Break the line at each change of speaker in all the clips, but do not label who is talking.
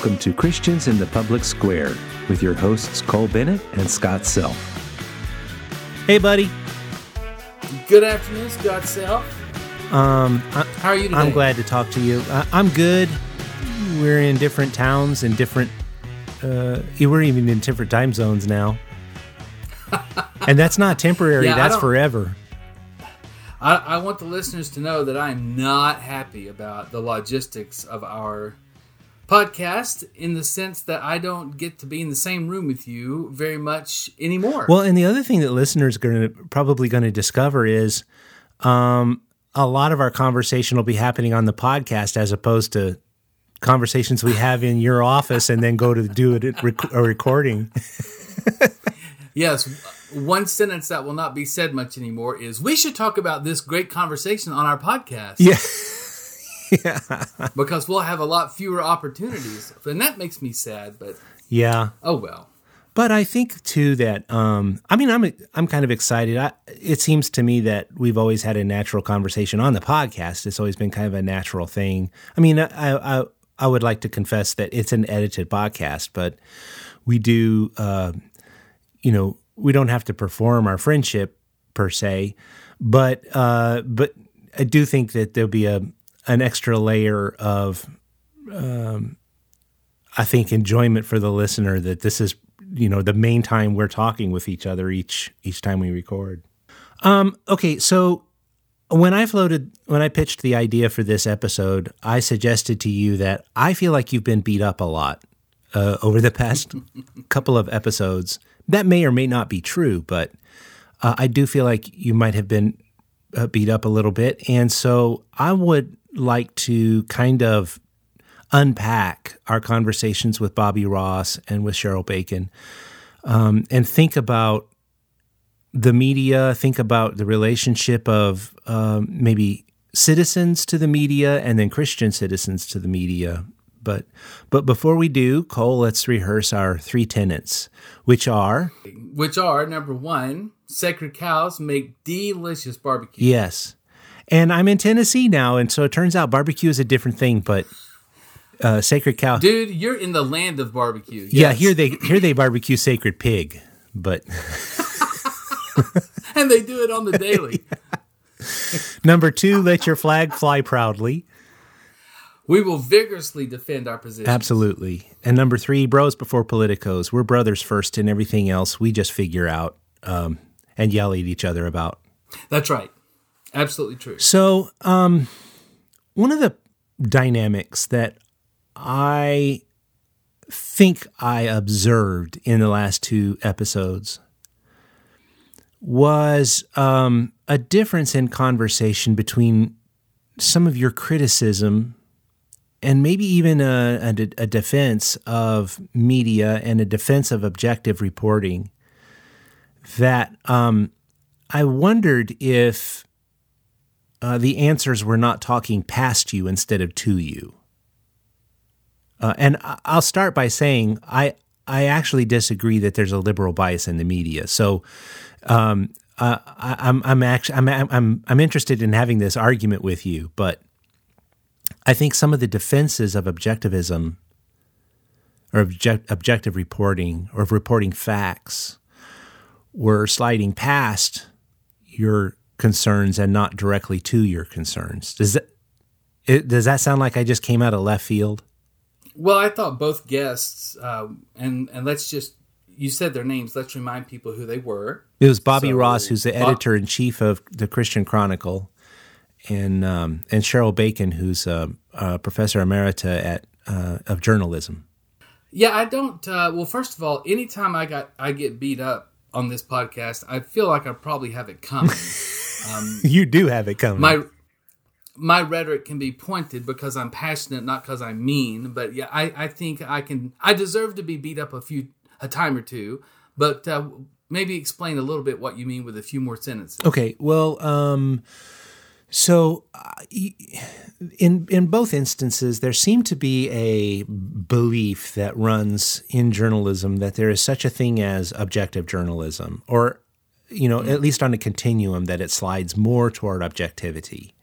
welcome to Christians in the Public Square with your hosts Cole Bennett and Scott Self.
Hey, buddy.
Good afternoon, Scott Self.
Um, I,
How are you today?
I'm glad to talk to you. I, I'm good. We're in different towns and different. Uh, we're even in different time zones now, and that's not temporary.
Yeah,
that's
don't-
forever.
I, I want the listeners to know that I'm not happy about the logistics of our podcast in the sense that I don't get to be in the same room with you very much anymore.
Well, and the other thing that listeners are going to probably going to discover is, um, a lot of our conversation will be happening on the podcast as opposed to conversations we have in your office and then go to do it rec- a recording.
yes, one sentence that will not be said much anymore is we should talk about this great conversation on our podcast.
Yeah.
Because we'll have a lot fewer opportunities. And that makes me sad, but
Yeah.
oh well.
But I think too that um, I mean I'm I'm kind of excited. I, it seems to me that we've always had a natural conversation on the podcast. It's always been kind of a natural thing. I mean, I I, I would like to confess that it's an edited podcast, but we do uh, you know we don't have to perform our friendship per se, but uh, but I do think that there'll be a an extra layer of um, I think enjoyment for the listener that this is you know the main time we're talking with each other each each time we record. Um okay, so when I floated when I pitched the idea for this episode, I suggested to you that I feel like you've been beat up a lot uh, over the past couple of episodes. That may or may not be true, but uh, I do feel like you might have been uh, beat up a little bit, and so I would like to kind of unpack our conversations with Bobby Ross and with Cheryl Bacon um, and think about the media, think about the relationship of um, maybe citizens to the media and then Christian citizens to the media. But but before we do, Cole, let's rehearse our three tenets, which are
Which are number one, sacred cows make delicious barbecue.
yes. And I'm in Tennessee now, and so it turns out barbecue is a different thing, but uh, sacred cow.
Dude, you're in the land of barbecue.
Yeah, here they here they barbecue sacred pig, but
and they do it on the daily.
number two, let your flag fly proudly.
We will vigorously defend our position.
Absolutely. And number three, bros before politicos. We're brothers first, and everything else we just figure out um, and yell at each other about.
That's right. Absolutely true.
So, um, one of the dynamics that I think I observed in the last two episodes was um, a difference in conversation between some of your criticism and maybe even a, a, a defense of media and a defense of objective reporting that um, I wondered if uh, the answers were not talking past you instead of to you. Uh, and I'll start by saying I I actually disagree that there's a liberal bias in the media. So um, uh, I, I'm I'm actually I'm, I'm I'm interested in having this argument with you, but I think some of the defenses of objectivism or object, objective reporting or of reporting facts were sliding past your concerns and not directly to your concerns. Does that it, does that sound like I just came out of left field?
Well, I thought both guests, um, and and let's just you said their names. Let's remind people who they were.
It was Bobby
So,
Ross, who's the
Bob-
editor in chief of the Christian Chronicle, and um, and Cheryl Bacon, who's a, a professor emerita at uh, of journalism.
Yeah, I don't. Uh, well, first of all, anytime I got I get beat up on this podcast, I feel like I probably have it coming.
You do have it coming.
my my rhetoric can be pointed because I'm passionate, not because I'm mean. But yeah, I, I think I can. I deserve to be beat up a few a time or two. But uh, maybe explain a little bit what you mean with a few more sentences.
Okay, well, um, so uh, in in both instances, there seemed to be a belief that runs in journalism that there is such a thing as objective journalism, or you know, at least on a continuum, that it slides more toward objectivity.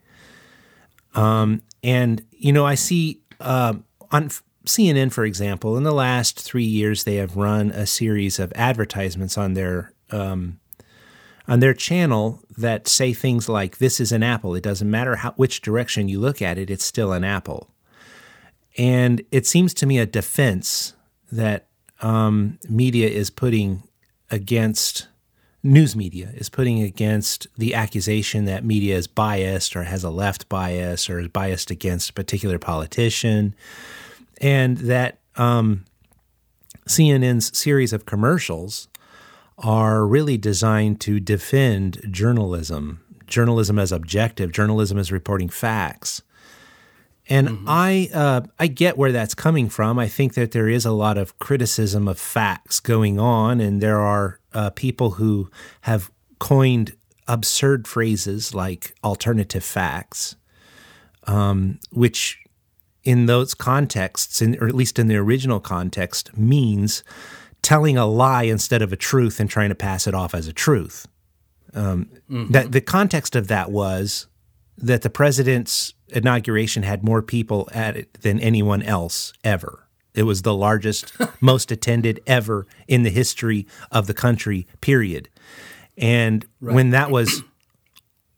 Um, and you know, I see um on CNN, for example, in the last three years, they have run a series of advertisements on their um, on their channel that say things like, "This is an apple. It doesn't matter how which direction you look at it; it's still an apple." And it seems to me a defense that um, media is putting against news media is putting against the accusation that media is biased or has a left bias or is biased against a particular politician, and that um, CNN's series of commercials are really designed to defend journalism, journalism as objective, journalism as reporting facts. And mm-hmm. I uh, I get where that's coming from. I think that there is a lot of criticism of facts going on, and there are uh, people who have coined absurd phrases like alternative facts, um, which in those contexts, in, or at least in the original context, means telling a lie instead of a truth and trying to pass it off as a truth. Um, mm-hmm. That the context of that was that the president's inauguration had more people at it than anyone else ever. It was the largest, most attended ever in the history of the country. Period. And right. when that was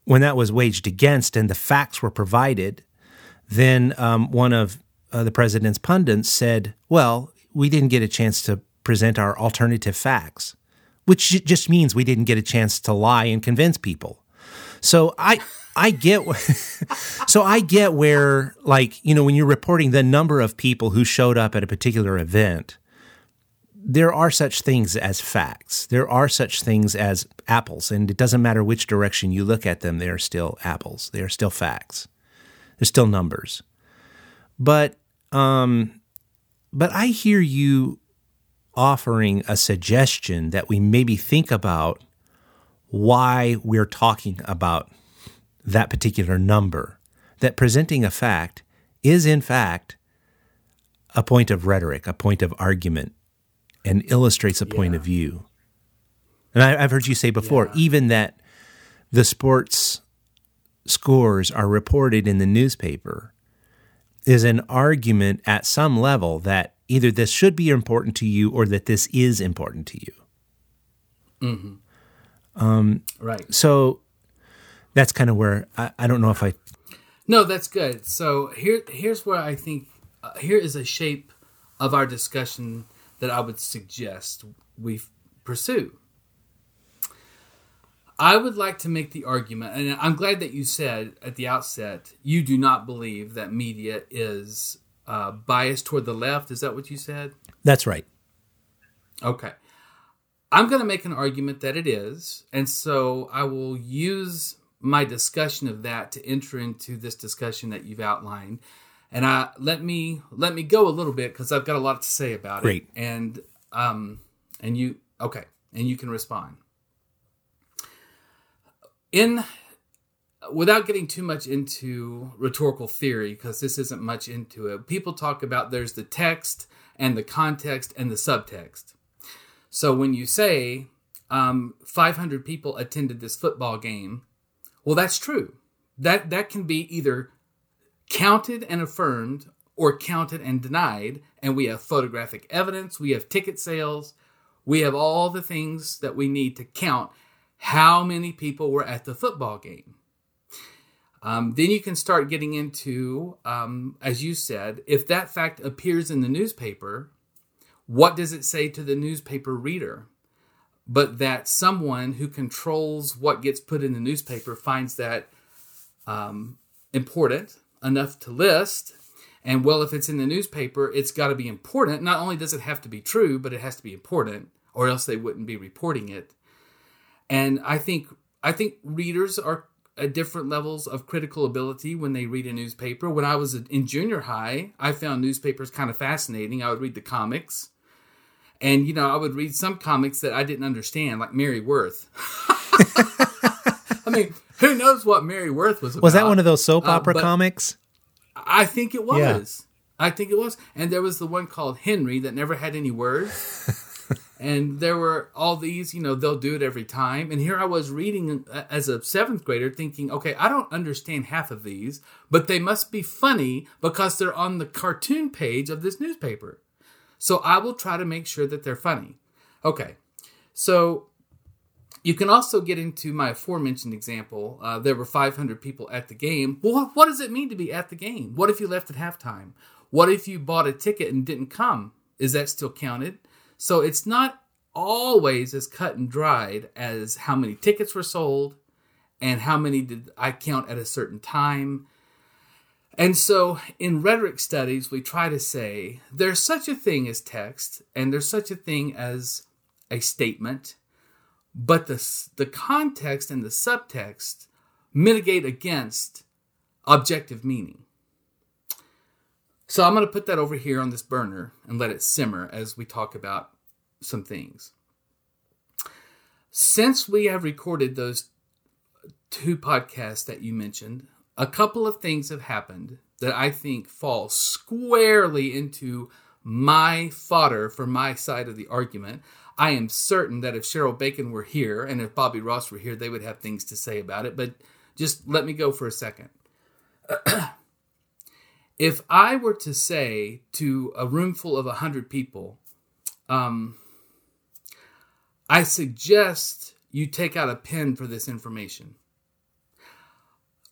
when that was waged against, and the facts were provided, then um, one of uh, the president's pundits said, "Well, we didn't get a chance to present our alternative facts," which just means we didn't get a chance to lie and convince people. So I I get so I get where like you know when you're reporting the number of people who showed up at a particular event there are such things as facts. There are such things as apples and it doesn't matter which direction you look at them they are still apples. They are still facts. They're still numbers. But um but I hear you offering a suggestion that we maybe think about why we're talking about that particular number, that presenting a fact is in fact a point of rhetoric, a point of argument, and illustrates a yeah. point of view. And I, have heard you say before, yeah. even that the sports scores are reported in the newspaper is an argument at some level that either this should be important to you or that this is important to you.
Mm-hmm. Um, right.
So that's kind of where I, I don't know if I.
No, that's good. So here, here's where I think uh, here is a shape of our discussion that I would suggest we pursue. I would like to make the argument, and I'm glad that you said at the outset you do not believe that media is uh, biased toward the left. Is that what you said?
That's right.
Okay. I'm going to make an argument that it is, and so I will use my discussion of that to enter into this discussion that you've outlined. And I let me let me go a little bit because I've got a lot to say about
Great.
it. And um and you okay, and you can respond. In without getting too much into rhetorical theory because this isn't much into it people talk about there's the text and the context and the subtext so when you say um, 500 people attended this football game well, that's true. That that can be either counted and affirmed or counted and denied, and we have photographic evidence, we have ticket sales, we have all the things that we need to count how many people were at the football game. Um, then you can start getting into, um, as you said, if that fact appears in the newspaper, what does it say to the newspaper reader? But that someone who controls what gets put in the newspaper finds that um, important enough to list. And well, if it's in the newspaper, it's got to be important. Not only does it have to be true, but it has to be important, or else they wouldn't be reporting it. And I think I think readers are at different levels of critical ability when they read a newspaper. When I was in junior high, I found newspapers kind of fascinating. I would read the comics and you know, I would read some comics that I didn't understand, like Mary Worth. I mean, who knows what Mary Worth was about?
Was that one of those soap uh, opera uh, comics?
I think it was. Yeah. I think it was. And there was the one called Henry that never had any words. and there were all these, you know, they'll do it every time. And here I was reading uh, as a seventh grader, thinking, okay, I don't understand half of these, but they must be funny because they're on the cartoon page of this newspaper. So I will try to make sure that they're funny. Okay, so you can also get into my aforementioned example. Uh, there were 500 people at the game. Well, what does it mean to be at the game? What if you left at halftime? What if you bought a ticket and didn't come? Is that still counted? So it's not always as cut and dried as how many tickets were sold and how many did I count at a certain time. And so in rhetoric studies, we try to say there's such a thing as text and there's such a thing as a statement, but the, the context and the subtext mitigate against objective meaning. So I'm going to put that over here on this burner and let it simmer as we talk about some things. Since we have recorded those two podcasts that you mentioned, a couple of things have happened that I think fall squarely into my fodder for my side of the argument. I am certain that if Cheryl Bacon were here and if Bobby Ross were here, they would have things to say about it, but just let me go for a second. if I were to say to a room full of 100 people, um, I suggest you take out a pen for this information.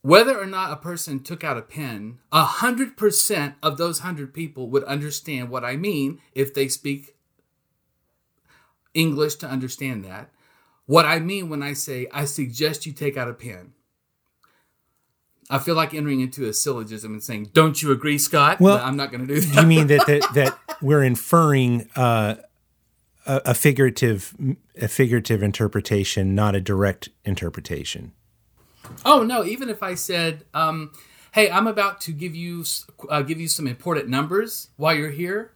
Whether or not a person took out a pen, 100% of those 100 people would understand what I mean if they speak English to understand that. What I mean when I say, I suggest you take out a pen. I feel like entering into a syllogism and saying, "Don't you agree, Scott?"
Well,
But I'm not going to do that.
You mean that that, that we're inferring uh, a, a figurative a figurative interpretation, not a direct interpretation?
Oh no! Even if I said, um, "Hey, I'm about to give you uh, give you some important numbers while you're here,"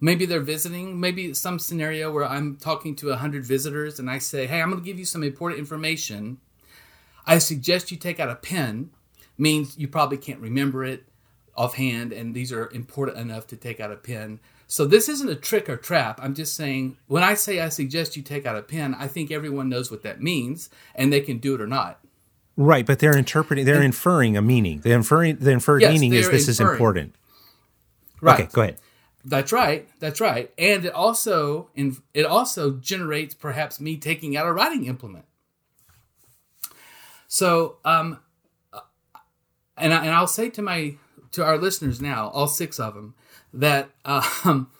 maybe they're visiting, maybe some scenario where I'm talking to hundred visitors and I say, "Hey, I'm going to give you some important information." I suggest you take out a pen. Means you probably can't remember it offhand, and these are important enough to take out a pen. So this isn't a trick or trap. I'm just saying when I say I suggest you take out a pen, I think everyone knows what that means, and they can do it or not.
Right, but they're interpreting, they're inferring a meaning. The inferring, the inferred
Yes,
meaning is
they're
this is important.
Right.
Okay, go ahead.
That's right. That's right. And it also in, it also generates perhaps me taking out a writing implement. So, um, and I, and I'll say to my to our listeners now, all six of them, that um,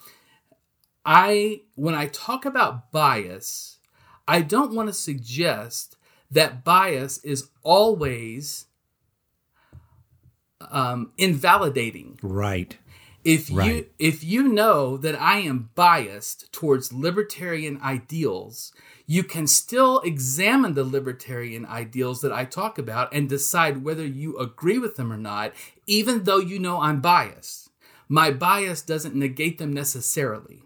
I when I talk about bias, I don't want to suggest that bias is always um, invalidating
Right.
if you
Right.
if you know that I am biased towards libertarian ideals, you can still examine the libertarian ideals that I talk about and decide whether you agree with them or not, even though you know I'm biased. My bias doesn't negate them necessarily.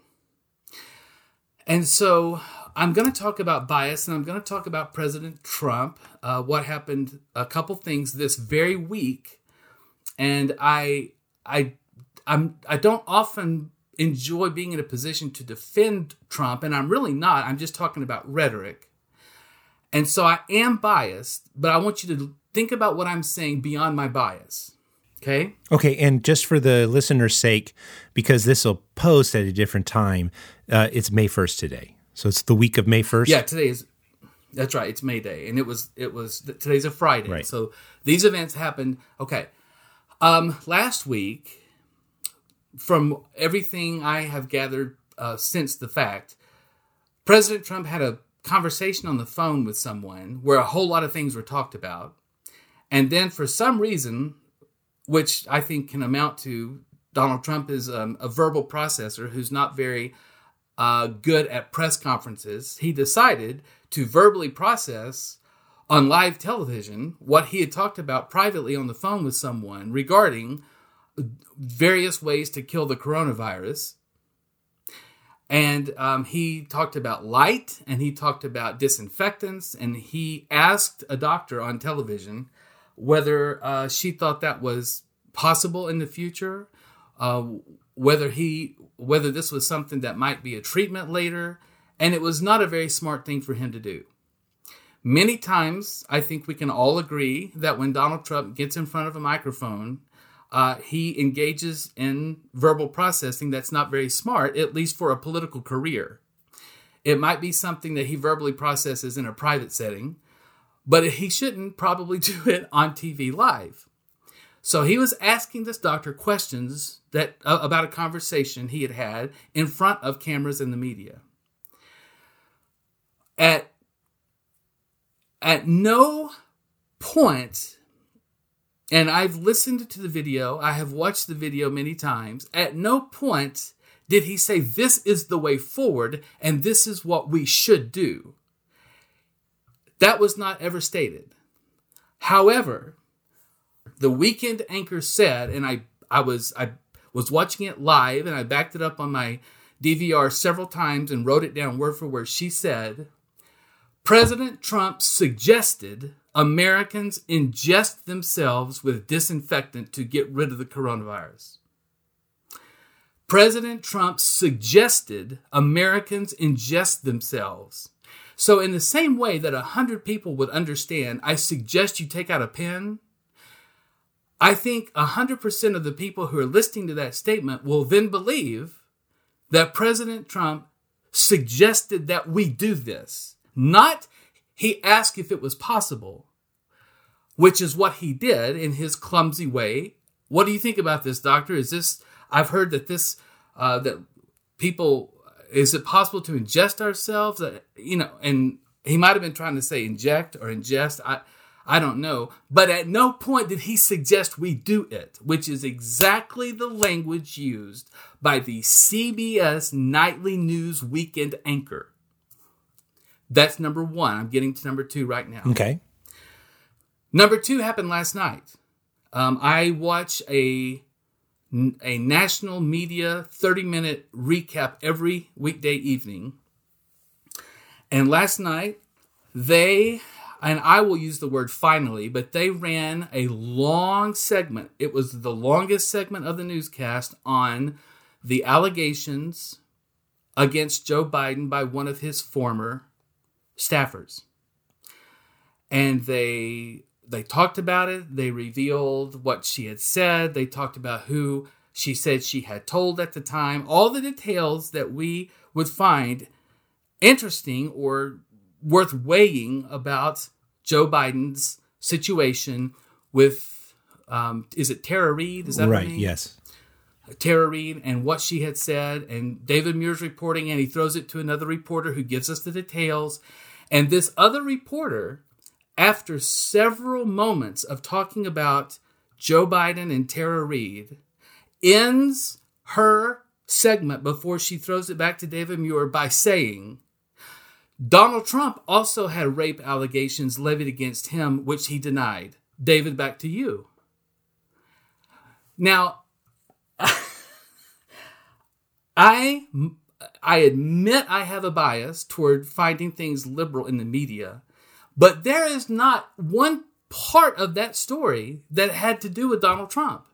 And so I'm going to talk about bias and I'm going to talk about President Trump, uh, what happened, a couple things this very week. And I, I I'm I don't often enjoy being in a position to defend Trump, and I'm really not. I'm just talking about rhetoric. And so I am biased, but I want you to think about what I'm saying beyond my bias. Okay?
Okay, and just for the listener's sake, because this will post at a different time, uh, it's May first today, so it's the week of May first.
Yeah, today is that's right. It's May Day, and it was it was today's a Friday.
Right.
So these events happened. Okay, um, last week, from everything I have gathered uh, since the fact, President Trump had a conversation on the phone with someone where a whole lot of things were talked about, and then for some reason, which I think can amount to Donald Trump is um, a verbal processor who's not very uh, good at press conferences, he decided to verbally process on live television what he had talked about privately on the phone with someone regarding various ways to kill the coronavirus. And um, he talked about light and he talked about disinfectants and he asked a doctor on television whether uh, she thought that was possible in the future, uh, whether he whether this was something that might be a treatment later, and it was not a very smart thing for him to do. Many times, I think we can all agree that when Donald Trump gets in front of a microphone, uh, he engages in verbal processing that's not very smart, at least for a political career. It might be something that he verbally processes in a private setting, but he shouldn't probably do it on TV live. So he was asking this doctor questions that uh, about a conversation he had had in front of cameras and the media. At at no point and I've listened to the video, I have watched the video many times. At no point did he say, This is the way forward and this is what we should do. That was not ever stated. However, the weekend anchor said, and I, I was I was watching it live and I backed it up on my DVR several times and wrote it down word for word. She said, President Trump suggested Americans ingest themselves with disinfectant to get rid of the coronavirus. President Trump suggested Americans ingest themselves. So, in the same way that 100 people would understand, I suggest you take out a pen, I think 100% of the people who are listening to that statement will then believe that President Trump suggested that we do this. Not he asked if it was possible, which is what he did in his clumsy way. What do you think about this, doctor? Is this, I've heard that this, uh, that people, is it possible to ingest ourselves? Uh, you know, and he might have been trying to say inject or ingest. I, I don't know. But at no point did he suggest we do it, which is exactly the language used by the CBS Nightly News Weekend anchor. That's number one. I'm getting to number two right now.
Okay.
Number two happened last night. Um, I watch a a national media 30 minute recap every weekday evening. And last night, they, and I will use the word finally, but they ran a long segment. It was the longest segment of the newscast on the allegations against Joe Biden by one of his former staffers. And they they talked about it, they revealed what she had said, they talked about who she said she had told at the time, all the details that we would find interesting or worth weighing about Joe Biden's situation with um, is it Tara Reade? Is that
right? Yes.
Tara Reade and what she had said, and David Muir's reporting, and he throws it to another reporter who gives us the details. And this other reporter, after several moments of talking about Joe Biden and Tara Reade, ends her segment before she throws it back to David Muir by saying, Donald Trump also had rape allegations levied against him, which he denied. David, back to you. Now, I I admit I have a bias toward finding things liberal in the media, but there is not one part of that story that had to do with Donald Trump.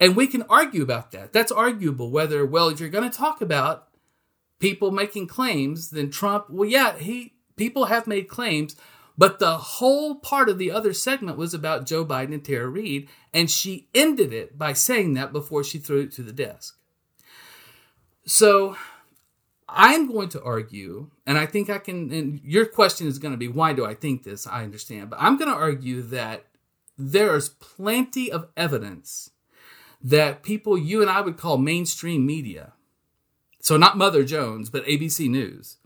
And we can argue about that. That's arguable whether, well, if you're going to talk about people making claims, then Trump, well, yeah, he people have made claims, but the whole part of the other segment was about Joe Biden and Tara Reade, and she ended it by saying that before she threw it to the desk. So I'm going to argue, and I think I can, and your question is going to be, why do I think this? I understand. But I'm going to argue that there is plenty of evidence that people you and I would call mainstream media, so not Mother Jones, but ABC News,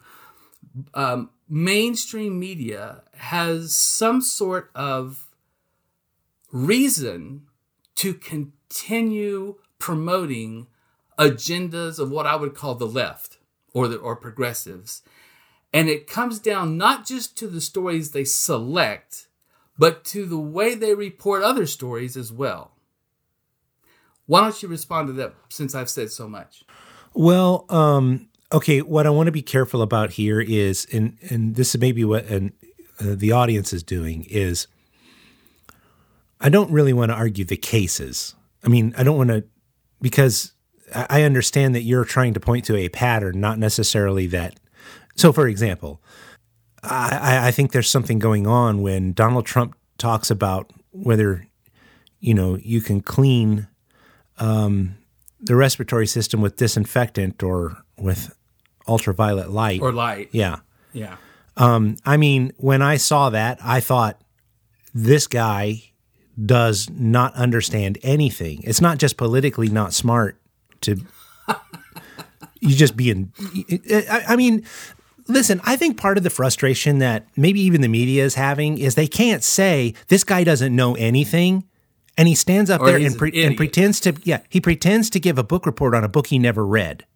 um, mainstream media has some sort of reason to continue promoting agendas of what I would call the left or the or progressives. And it comes down not just to the stories they select, but to the way they report other stories as well. Why don't you respond to that since I've said so much?
Well, um, okay, what I want to be careful about here is, and, and this is maybe what and, uh, the audience is doing, is I don't really want to argue the cases. I mean, I don't want to, because I understand that you're trying to point to a pattern, not necessarily that. So, for example, I, I think there's something going on when Donald Trump talks about whether you know you can clean um, the respiratory system with disinfectant or with ultraviolet light
or light.
Yeah,
yeah.
Um, I mean, when I saw that, I thought this guy does not understand anything. It's not just politically not smart to. you just being. I, I mean, listen, I think part of the frustration that maybe even the media is having is they can't say this guy doesn't know anything. And he stands up
Or
there and, pre-
an
and pretends to, yeah, he pretends to give a book report on a book he never read.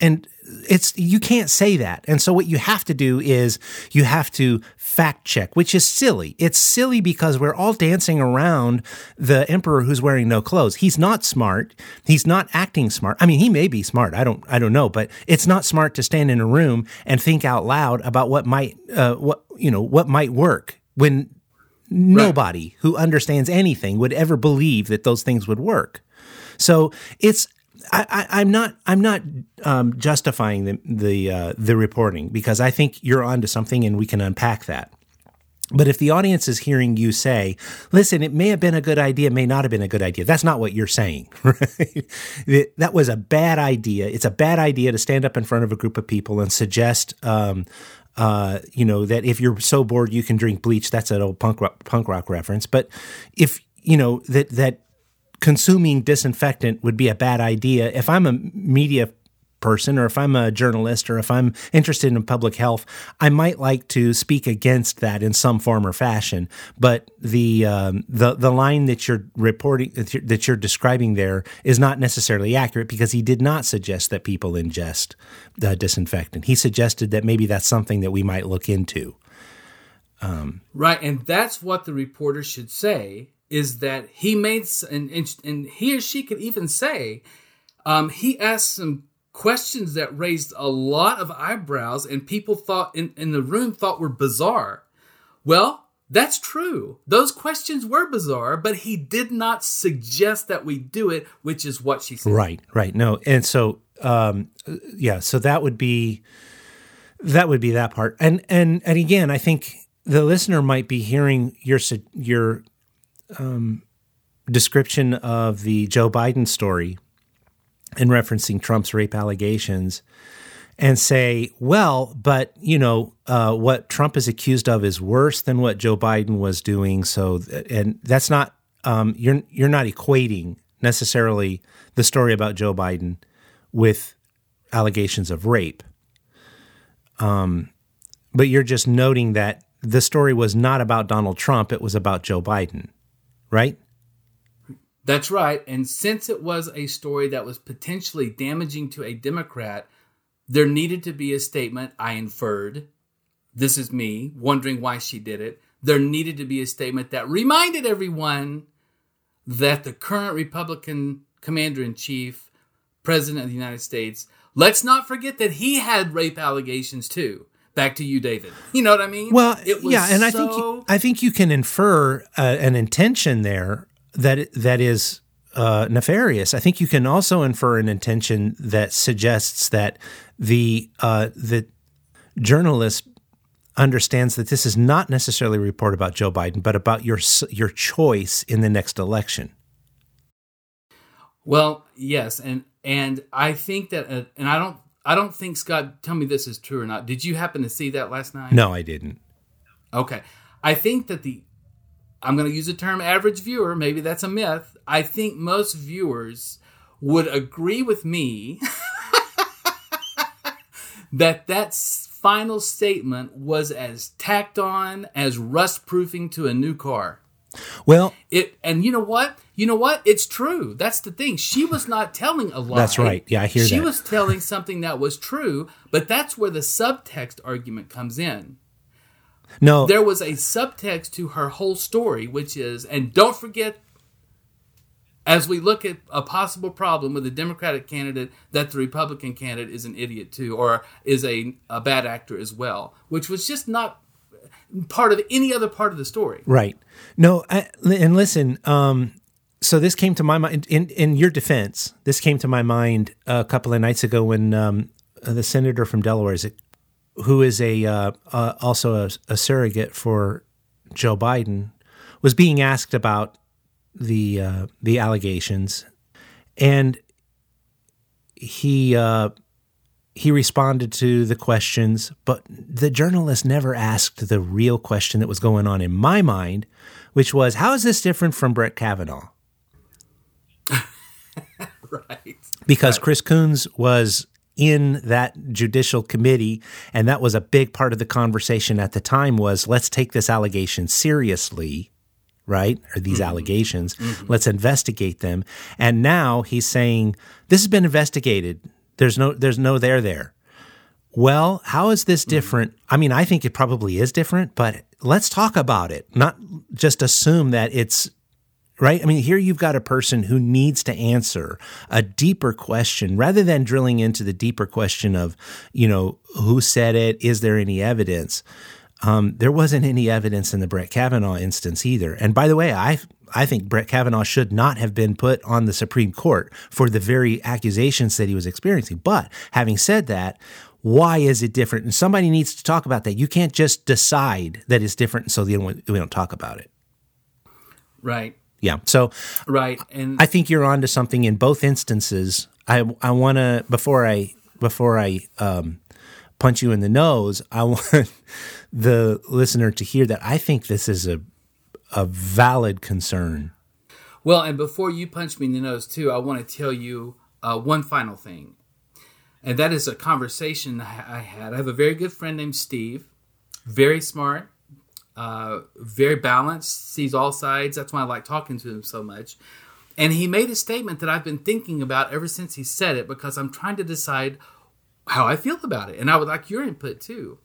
And it's, you can't say that. And so what you have to do is you have to fact check, which is silly. It's silly because we're all dancing around the emperor who's wearing no clothes. He's not smart. He's not acting smart. I mean, he may be smart. I don't, I don't know, but it's not smart to stand in a room and think out loud about what might, uh, what, you know, what might work when nobody who understands anything would ever believe that those things would work. So it's I, I'm not I'm not um, justifying the the uh, the reporting because I think you're onto something and we can unpack that. But if the audience is hearing you say, listen, it may have been a good idea, may not have been a good idea, that's not what you're saying, right? that was a bad idea. It's a bad idea to stand up in front of a group of people and suggest, um, uh, you know, that if you're so bored you can drink bleach. That's an old punk rock, punk rock reference. But if, you know, that, that consuming disinfectant would be a bad idea, if I'm a media person or if I'm a journalist or if I'm interested in public health, I might like to speak against that in some form or fashion. But the um, the the line that you're reporting that you're, that you're describing there is not necessarily accurate because he did not suggest that people ingest the disinfectant. He suggested that maybe that's something that we might look into.
Um, Right, and that's what the reporter should say is that he made and, and he or she could even say um, he asked some questions that raised a lot of eyebrows and people thought in, in the room thought were bizarre. Well, that's true. Those questions were bizarre, but he did not suggest that we do it, which is what she said.
Right, right. No, and so um, yeah, so that would be that would be that part. And and and again, I think the listener might be hearing your your um, description of the Joe Biden story and referencing Trump's rape allegations and say, well, but you know, uh, what Trump is accused of is worse than what Joe Biden was doing. So, and that's not um, you're you're not equating necessarily the story about Joe Biden with allegations of rape. Um, but you're just noting that the story was not about Donald Trump; it was about Joe Biden, right?
That's right. And since it was a story that was potentially damaging to a Democrat, there needed to be a statement. I inferred, this is me, wondering why she did it. There needed to be a statement that reminded everyone that the current Republican commander in chief, president of the United States, let's not forget that he had rape allegations too. Back to you, David. You know what I mean?
Well,
it was
yeah, and I think you, I think you can infer uh, an intention there that that is uh, nefarious. I think you can also infer an intention that suggests that the uh, the journalist understands that this is not necessarily a report about Joe Biden, but about your your choice in the next election.
Well, yes, and and I think that, uh, and I don't, I don't think Scott. Tell me this is true or not. Did you happen to see that last night?
No, I didn't.
Okay, I think that the, I'm going to use the term average viewer. Maybe that's a myth. I think most viewers would agree with me that that final statement was as tacked on as rust proofing to a new car.
Well,
It and you know what? You know what? It's true. That's the thing. She was not telling a lie.
That's right. Yeah, I hear
she
that.
She was telling something that was true, but that's where the subtext argument comes in.
No,
There was a subtext to her whole story, which is, and don't forget, as we look at a possible problem with the Democratic candidate, that the Republican candidate is an idiot too, or is a, a bad actor as well, which was just not part of any other part of the story.
Right. No, I, and listen, um, so this came to my mind in in your defense. This came to my mind a couple of nights ago when um, the senator from Delaware, is it, who is a uh, uh, also a, a, surrogate for Joe Biden, was being asked about the uh, the allegations, and he uh, he responded to the questions, but the journalist never asked the real question that was going on in my mind, which was, "How is this different from Brett Kavanaugh?"
right.
Because
right.
Chris Coons was in that judicial committee and that was a big part of the conversation at the time was let's take this allegation seriously right or these mm-hmm. allegations mm-hmm. let's investigate them and now he's saying this has been investigated there's no there's no there there well how is this mm-hmm. different mm-hmm. i mean i think it probably is different but let's talk about it not just assume that it's right? I mean, here you've got a person who needs to answer a deeper question rather than drilling into the deeper question of, you know, who said it? Is there any evidence? Um, there wasn't any evidence in the Brett Kavanaugh instance either. And by the way, I I think Brett Kavanaugh should not have been put on the Supreme Court for the very accusations that he was experiencing. But having said that, why is it different? And somebody needs to talk about that. You can't just decide that it's different so we don't talk about it.
Right
yeah. So
right, and
I think you're onto something in both instances. I I want to before I before I um, punch you in the nose. I want the listener to hear that I think this is a a valid concern.
Well, and before you punch me in the nose too, I want to tell you uh, one final thing, and that is a conversation I had. I have a very good friend named Steve, very smart, uh, very balanced, sees all sides. That's why I like talking to him so much. And he made a statement that I've been thinking about ever since he said it because I'm trying to decide how I feel about it. And I would like your input too.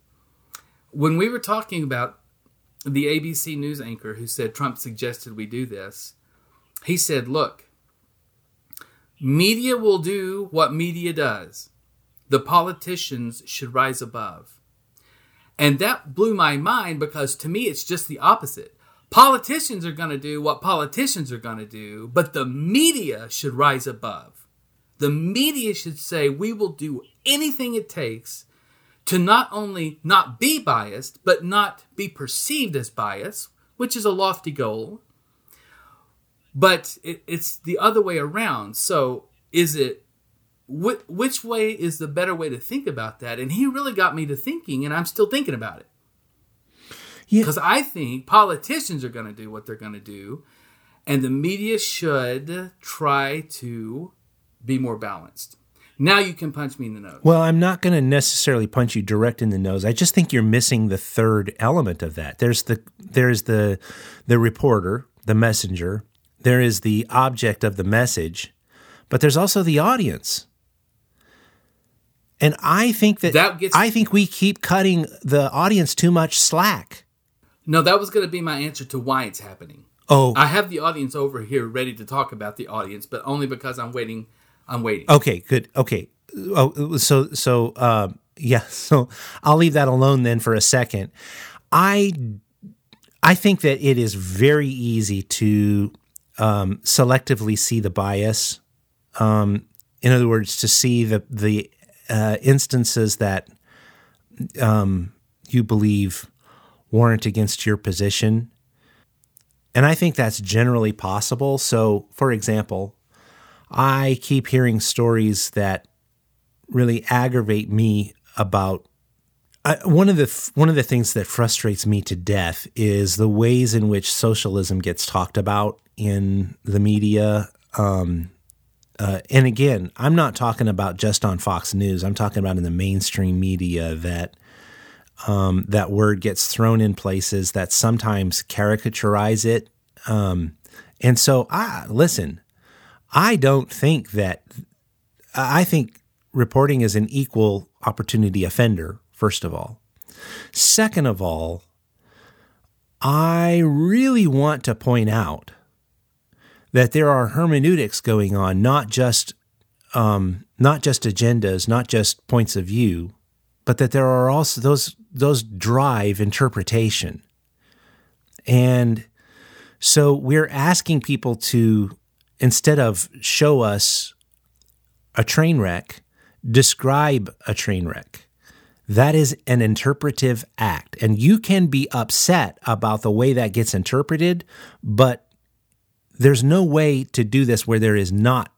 When we were talking about the ABC news anchor who said Trump suggested we do this, he said, Look, media will do what media does. The politicians should rise above. And that blew my mind because to me, it's just the opposite. Politicians are going to do what politicians are going to do, but the media should rise above. The media should say, we will do anything it takes to not only not be biased, but not be perceived as biased, which is a lofty goal. But it, it's the other way around. So is it wh- which way is the better way to think about that? And he really got me to thinking, and I'm still thinking about it. Because yeah. I think politicians are going to do what they're going to do, and the media should try to be more balanced. Now you can punch me in the nose.
Well, I'm not going to necessarily punch you direct in the nose. I just think you're missing the third element of that. There's the there's the the reporter, the messenger. There is the object of the message, but there's also the audience. And I think that, that gets, I think we keep cutting the audience too much slack.
No, that was going to be my answer to why it's happening.
Oh,
I have the audience over here ready to talk about the audience, but only because I'm waiting. I'm waiting.
Okay, good. Okay. Oh, so so um, yeah. So I'll leave that alone then for a second. I I think that it is very easy to um, selectively see the bias. Um, in other words, to see the the uh, instances that um, you believe warrant against your position. And I think that's generally possible. So, for example, I keep hearing stories that really aggravate me about one of the one of the things that frustrates me to death is the ways in which socialism gets talked about in the media. Um, uh, and again, I'm not talking about just on Fox News. I'm talking about in the mainstream media that um, that word gets thrown in places that sometimes caricaturize it. Um, and so, I listen. I don't think that. I think reporting is an equal opportunity offender. First of all, second of all, I really want to point out that there are hermeneutics going on, not just um, not just agendas, not just points of view, but that there are also those those drive interpretation. And so we're asking people to instead of show us a train wreck, describe a train wreck. That is an interpretive act. And you can be upset about the way that gets interpreted, but there's no way to do this where there is not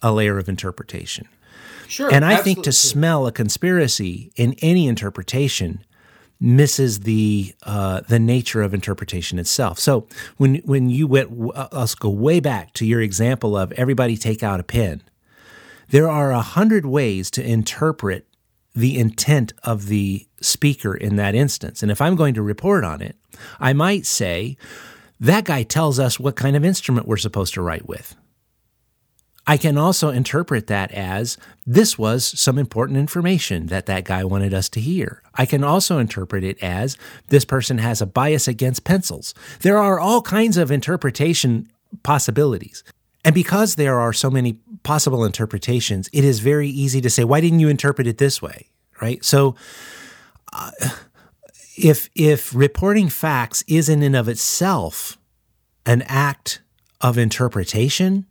a layer of interpretation.
Sure.
And I think to smell a conspiracy in any interpretation misses the uh, the nature of interpretation itself. So when when you went, uh, let's go way back to your example of everybody take out a pen. There are a hundred ways to interpret the intent of the speaker in that instance. And if I'm going to report on it, I might say that guy tells us what kind of instrument we're supposed to write with. I can also interpret that as this was some important information that that guy wanted us to hear. I can also interpret it as this person has a bias against pencils. There are all kinds of interpretation possibilities. And because there are so many possible interpretations, it is very easy to say, why didn't you interpret it this way? Right? So, uh, if if reporting facts is in and of itself an act of interpretation,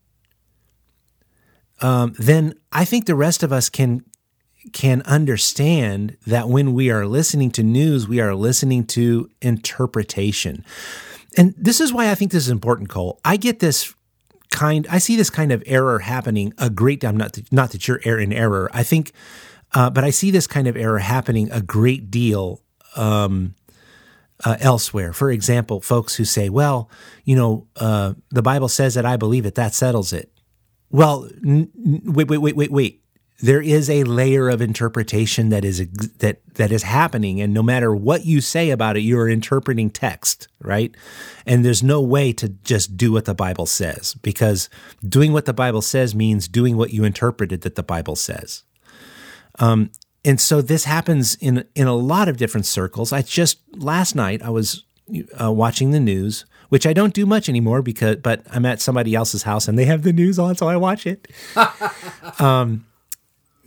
um, then I think the rest of us can can understand that when we are listening to news, we are listening to interpretation. And this is why I think this is important, Cole. I get this kind, I see this kind of error happening a great deal. Not that, not that you're in error. I think, uh, but I see this kind of error happening a great deal um, uh, elsewhere. For example, folks who say, "Well, you know, uh, the Bible says that I believe it. That settles it." Well, n- n- wait, wait, wait, wait, wait. There is a layer of interpretation that is ex- that that is happening, and no matter what you say about it, you are interpreting text, right? And there's no way to just do what the Bible says because doing what the Bible says means doing what you interpreted that the Bible says. Um, and so this happens in in a lot of different circles. I just last night I was uh, watching the news, which I don't do much anymore because, but I'm at somebody else's house and they have the news on, so I watch it. um,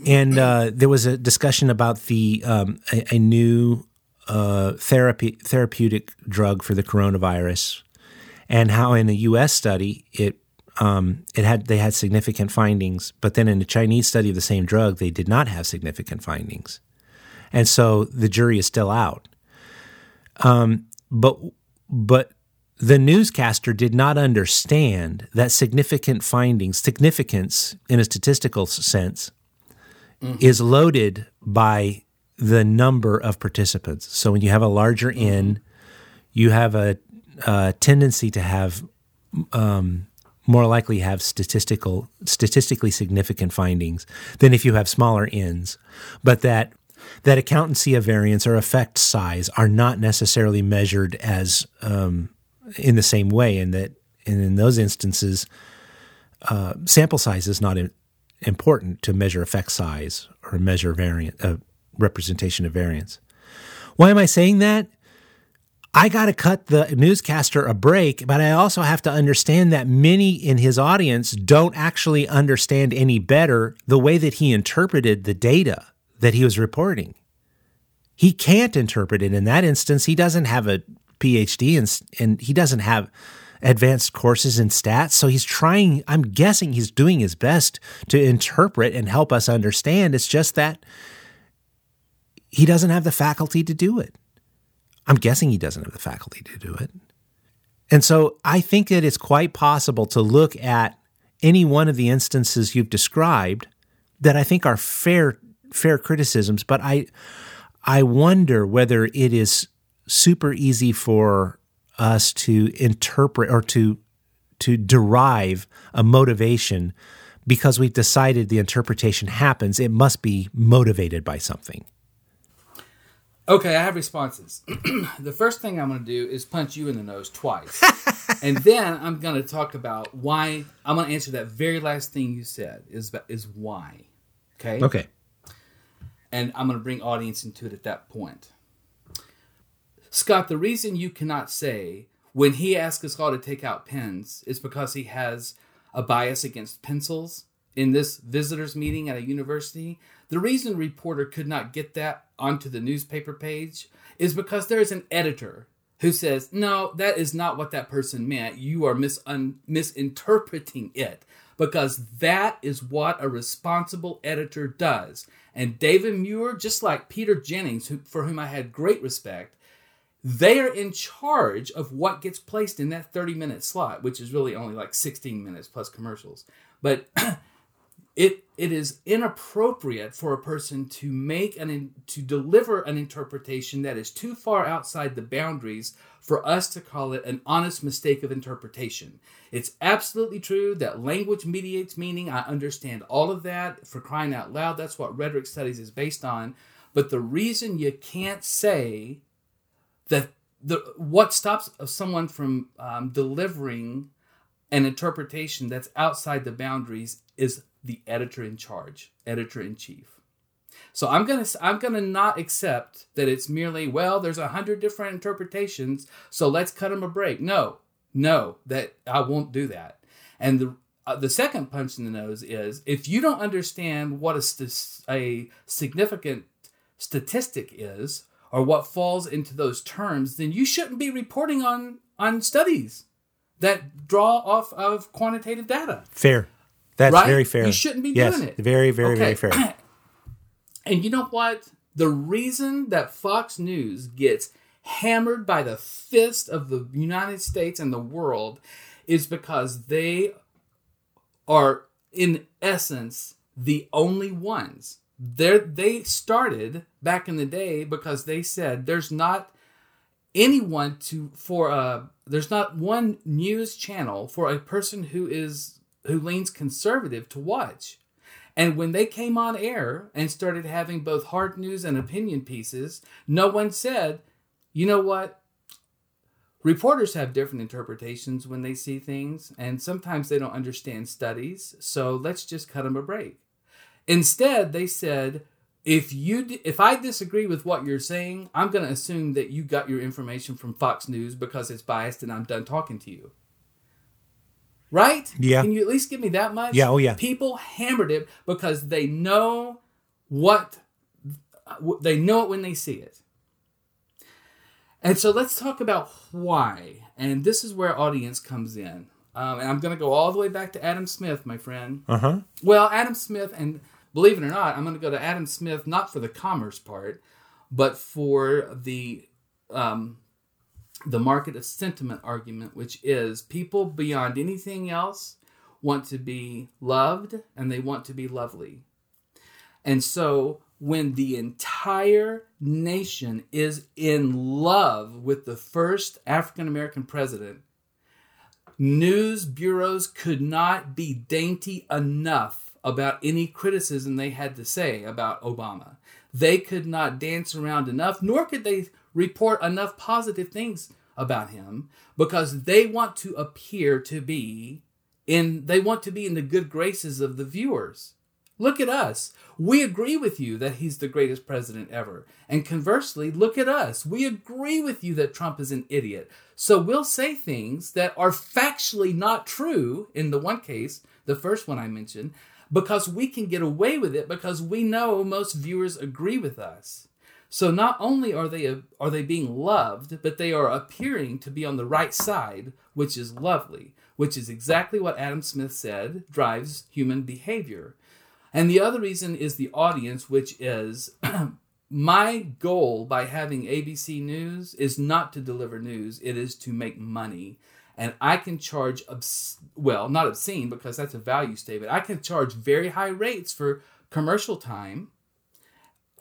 and uh, there was a discussion about the um, a, a new uh, therapy therapeutic drug for the coronavirus, and how in a U.S. study it um, it had they had significant findings, but then in a Chinese study of the same drug they did not have significant findings, and so the jury is still out. Um, but but the newscaster did not understand that significant findings, significance in a statistical sense, is loaded by the number of participants. So when you have a larger N, you have a, a tendency to have um, more likely have statistical statistically significant findings than if you have smaller N's. But that that accountancy of variance or effect size are not necessarily measured as um, in the same way, and that and in those instances, uh, sample size is not important to measure effect size or measure variant uh, representation of variance. Why am I saying that? I got to cut the newscaster a break, but I also have to understand that many in his audience don't actually understand any better the way that he interpreted the data that he was reporting. He can't interpret it in that instance. He doesn't have a PhD and, and he doesn't have advanced courses in stats. So he's trying, I'm guessing he's doing his best to interpret and help us understand. It's just that he doesn't have the faculty to do it. I'm guessing he doesn't have the faculty to do it. And so I think that it's quite possible to look at any one of the instances you've described that I think are fair fair criticisms, but I I wonder whether it is super easy for us to interpret or to to derive a motivation because we've decided the interpretation happens, it must be motivated by something.
Okay, I have responses. the first thing I'm going to do is punch you in the nose twice. and then I'm going to talk about why I'm going to answer that very last thing you said is is why. Okay?
Okay.
And I'm going to bring audience into it at that point. Scott, the reason you cannot say when he asks us all to take out pens is because he has a bias against pencils in this visitors meeting at a university. The reason reporter could not get that onto the newspaper page is because there is an editor who says, no, that is not what that person meant. You are mis- un- misinterpreting it because that is what a responsible editor does. And David Muir, just like Peter Jennings, who, for whom I had great respect, they are in charge of what gets placed in that 30 minute slot, which is really only like 16 minutes plus commercials. But it it is inappropriate for a person to make an to deliver an interpretation that is too far outside the boundaries for us to call it an honest mistake of interpretation. It's absolutely true that language mediates meaning. I understand all of that for crying out loud. That's what rhetoric studies is based on. But the reason you can't say that the what stops someone from um, delivering an interpretation that's outside the boundaries is the editor in charge, editor in chief. So I'm gonna I'm gonna not accept that it's merely well. There's a hundred different interpretations, so let's cut them a break. No, no, that I won't do that. And the uh, the second punch in the nose is if you don't understand what a, st- a significant statistic is or what falls into those terms, then you shouldn't be reporting on on studies that draw off of quantitative data.
Fair. That's
Right?
very fair.
You shouldn't be
yes,
doing it.
Very, very, very fair.
And you know what? The reason that Fox News gets hammered by the fist of the United States and the world is because they are, in essence, the only ones. They're, they started back in the day because they said there's not anyone to for a there's not one news channel for a person who is who leans conservative to watch. And when they came on air and started having both hard news and opinion pieces, no one said, you know what? Reporters have different interpretations when they see things, and sometimes they don't understand studies, so let's just cut them a break. Instead, they said, if you if I disagree with what you're saying, I'm going to assume that you got your information from Fox News because it's biased and I'm done talking to you. Right?
Yeah.
Can you at least give me that much?
Yeah, oh, yeah.
People hammered it because they know what they know it when they see it. And so let's talk about why. And this is where audience comes in. Um, and I'm going to go all the way back to Adam Smith, my friend.
Uh huh.
Well, Adam Smith, and believe it or not, I'm going to go to Adam Smith not for the commerce part, but for the um, the market of sentiment argument, which is people beyond anything else want to be loved and they want to be lovely. And so when the entire nation is in love with the first African American president, news bureaus could not be dainty enough about any criticism they had to say about Obama. They could not dance around enough, nor could they report enough positive things about him because they want to appear to be in they want to be in the good graces of the viewers. Look at us. We agree with you that he's the greatest president ever. And conversely, look at us. We agree with you that Trump is an idiot. So we'll say things that are factually not true in the one case, the first one I mentioned, because we can get away with it because we know most viewers agree with us. So not only are they are they being loved, but they are appearing to be on the right side, which is lovely, which is exactly what Adam Smith said drives human behavior. And the other reason is the audience, which is my goal by having ABC News is not to deliver news, it is to make money. And I can charge, obs- well, not obscene because that's a value statement. I can charge very high rates for commercial time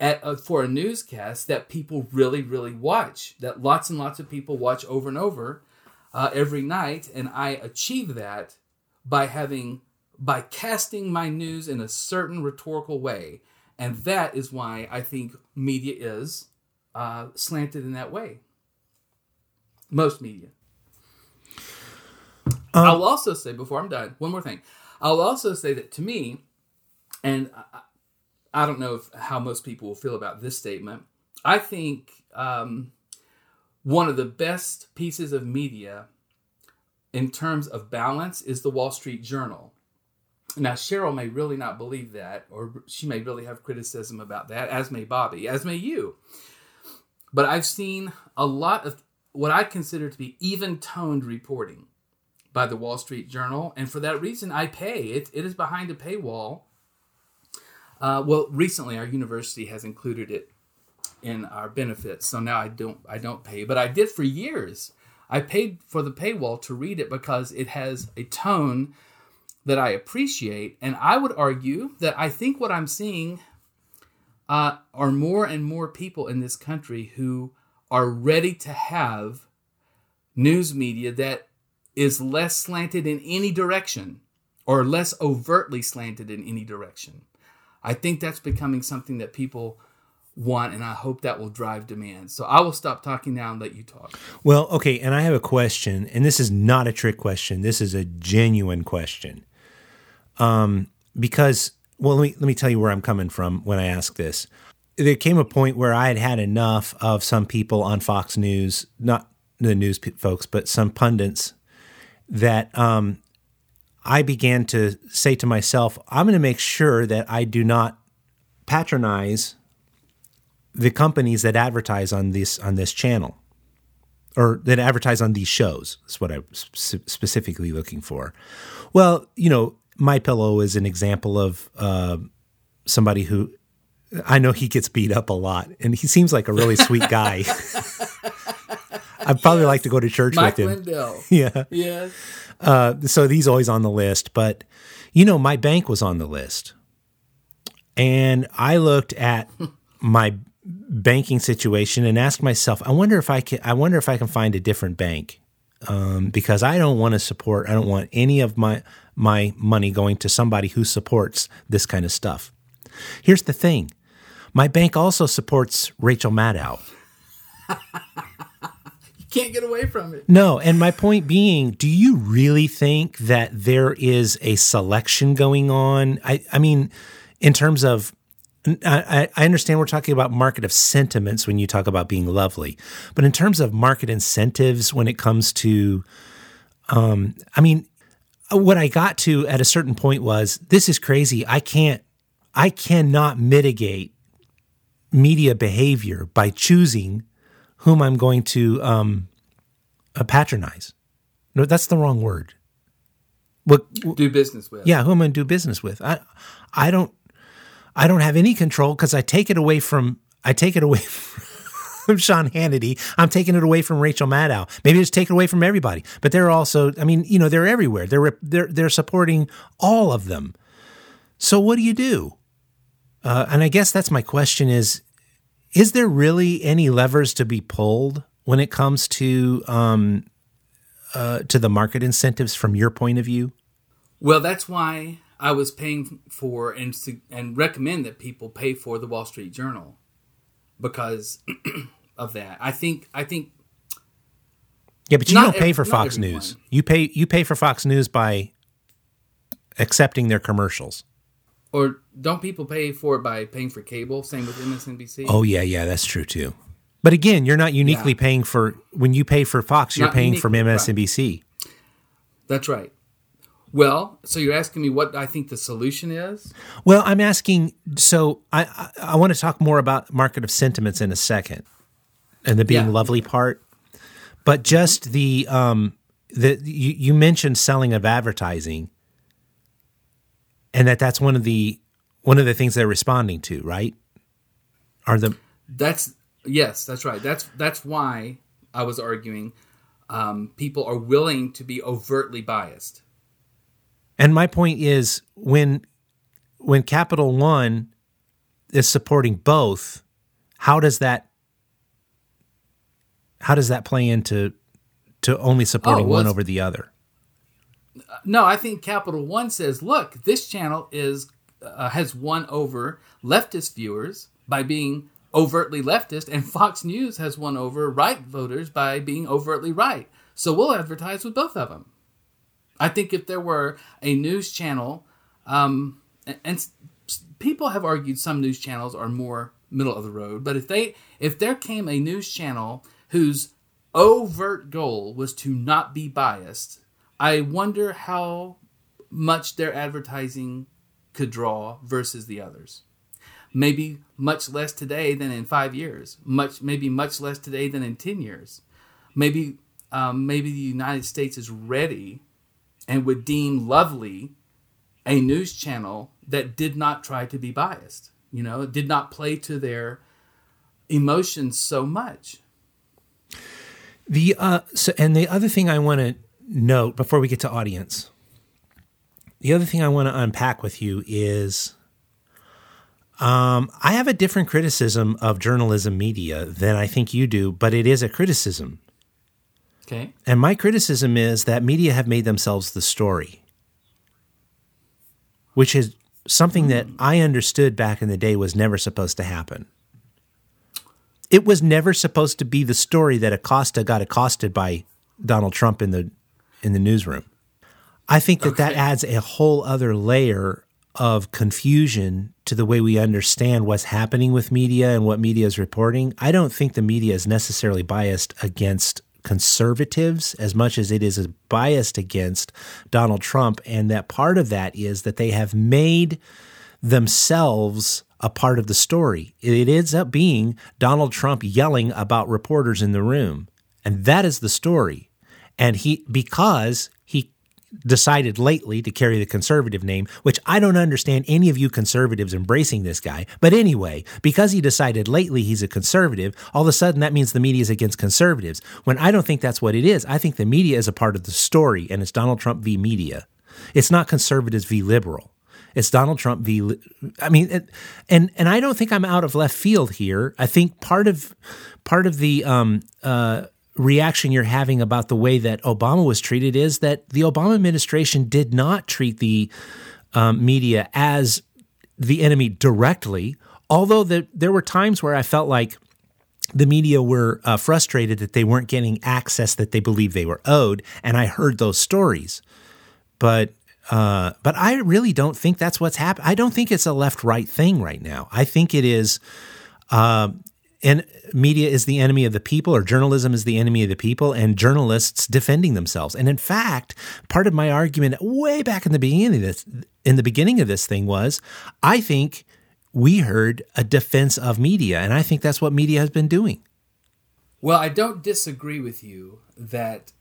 at, uh, for a newscast that people really, really watch, that lots and lots of people watch over and over uh, every night. And I achieve that by having by casting my news in a certain rhetorical way. And that is why I think media is uh, slanted in that way. Most media. I'll also say, before I'm done, one more thing. I'll also say that to me, and I, don't know if, how most people will feel about this statement, I think um, one of the best pieces of media in terms of balance is the Wall Street Journal. Now, Cheryl may really not believe that, or she may really have criticism about that, as may Bobby, as may you. But I've seen a lot of what I consider to be even toned reporting by the Wall Street Journal, and for that reason, I pay. It, it is behind a paywall. Uh, well, recently our university has included it in our benefits, so now I don't I don't pay, but I did for years. I paid for the paywall to read it because it has a tone that I appreciate, and I would argue that I think what I'm seeing uh, are more and more people in this country who are ready to have news media that is less slanted in any direction or less overtly slanted in any direction. I think that's becoming something that people want, and I hope that will drive demand. So I will stop talking now and let you talk.
Well, okay, and I have a question, and this is not a trick question. This is a genuine question. Um, because well, let me let me tell you where I'm coming from when I ask this there came a point where I had had enough of some people on Fox News, not the news folks, but some pundits, that um, I began to say to myself, I'm going to make sure that I do not patronize the companies that advertise on this on this channel or that advertise on these shows. That's what I'm specifically looking for. Well, you know, my pillow is an example of uh, somebody who I know he gets beat up a lot, and he seems like a really sweet guy. I'd probably yes. like to go to church
Mike
with him.
Lindell.
Yeah.
Yes.
Uh, so he's always on the list, but you know, my bank was on the list, and I looked at my banking situation and asked myself, I wonder if I can. I wonder if I can find a different bank um, because I don't want to support. I don't want any of my my money going to somebody who supports this kind of stuff. Here's the thing my bank also supports Rachel Maddow.
can't get away from it.
No, and my point being, do you really think that there is a selection going on? I, I mean, in terms of I, I, understand we're talking about market of sentiments when you talk about being lovely, but in terms of market incentives, when it comes to, um, I mean, what I got to at a certain point was this is crazy. I can't, I cannot mitigate media behavior by choosing whom I'm going to um, uh, patronize. No, that's the wrong word.
What do business with?
Yeah, who am I going to do business with? I, I don't, I don't have any control because I take it away from, I take it away from Sean Hannity. I'm taking it away from Rachel Maddow. Maybe just take it away from everybody. But they're also, I mean, you know, they're everywhere. They're they're they're supporting all of them. So what do you do? Uh, and I guess that's my question is is there really any levers to be pulled when it comes to um, uh, to the market incentives from your point of view?
Well, that's why I was paying for and and recommend that people pay for the Wall Street Journal because of that. I think I think
yeah, but you don't pay for Fox News. You pay you pay for Fox News by accepting their commercials.
Or don't people pay for it by paying for cable? Same with MSNBC.
Oh yeah, yeah, that's true too. But again, you're not uniquely yeah. paying for when you pay for Fox. You're not paying for MSNBC.
Right. That's right. Well, so you're asking me what I think the solution is?
Well, I'm asking. So I I, I want to talk more about market of sentiments in a second, and the being yeah. lovely part. But just the um the you, you mentioned selling of advertising and that that's one of the one of the things they're responding to, right? Are the
that's yes, that's right. That's that's why I was arguing um, people are willing to be overtly biased.
And my point is when when Capital One is supporting both, how does that how does that play into to only supporting oh, well, one over the other?
No, I think Capital One says, look, this channel is uh, has won over leftist viewers by being overtly leftist, and Fox News has won over right voters by being overtly right. So we'll advertise with both of them. I think if there were a news channel, um, and, and people have argued some news channels are more middle of the road, but if they if there came a news channel whose overt goal was to not be biased I wonder how much their advertising could draw versus the others. Maybe much less today than in five years. Much maybe much less today than in ten years. maybe um, maybe the United States is ready and would deem lovely a news channel that did not try to be biased. You know, did not play to their emotions so much.
The uh, so, and the other thing I want to note before we get to audience, the other thing I want to unpack with you is, um, I have a different criticism of journalism media than I think you do, but it is a criticism.
Okay.
And my criticism is that media have made themselves the story, which is something that I understood back in the day was never supposed to happen. It was never supposed to be the story that Acosta got accosted by Donald Trump in the in the newsroom. I think that that adds a whole other layer of confusion to the way we understand what's happening with media and what media is reporting. I don't think the media is necessarily biased against conservatives as much as it is biased against Donald Trump and that part of that is that they have made themselves a part of the story. It ends up being Donald Trump yelling about reporters in the room. And that is the story. And he, because he decided lately to carry the conservative name, which I don't understand any of you conservatives embracing this guy. But anyway, because he decided lately he's a conservative, all of a sudden that means the media is against conservatives. When I don't think that's what it is. I think the media is a part of the story and it's Donald Trump v. media. It's not conservatives v. liberal. It's Donald Trump v. I mean, it, and and I don't think I'm out of left field here. I think part of part of the um, uh, reaction you're having about the way that Obama was treated is that the Obama administration did not treat the um, media as the enemy directly. Although the, there were times where I felt like the media were uh, frustrated that they weren't getting access that they believed they were owed, and I heard those stories. But uh, but I really don't think that's what's happened. I don't think it's a left right thing right now. I think it is. Uh, and media is the enemy of the people, or journalism is the enemy of the people, and journalists defending themselves. And in fact, part of my argument way back in the beginning of this, in the beginning of this thing was, I think we heard a defense of media, and I think that's what media has been doing.
Well, I don't disagree with you that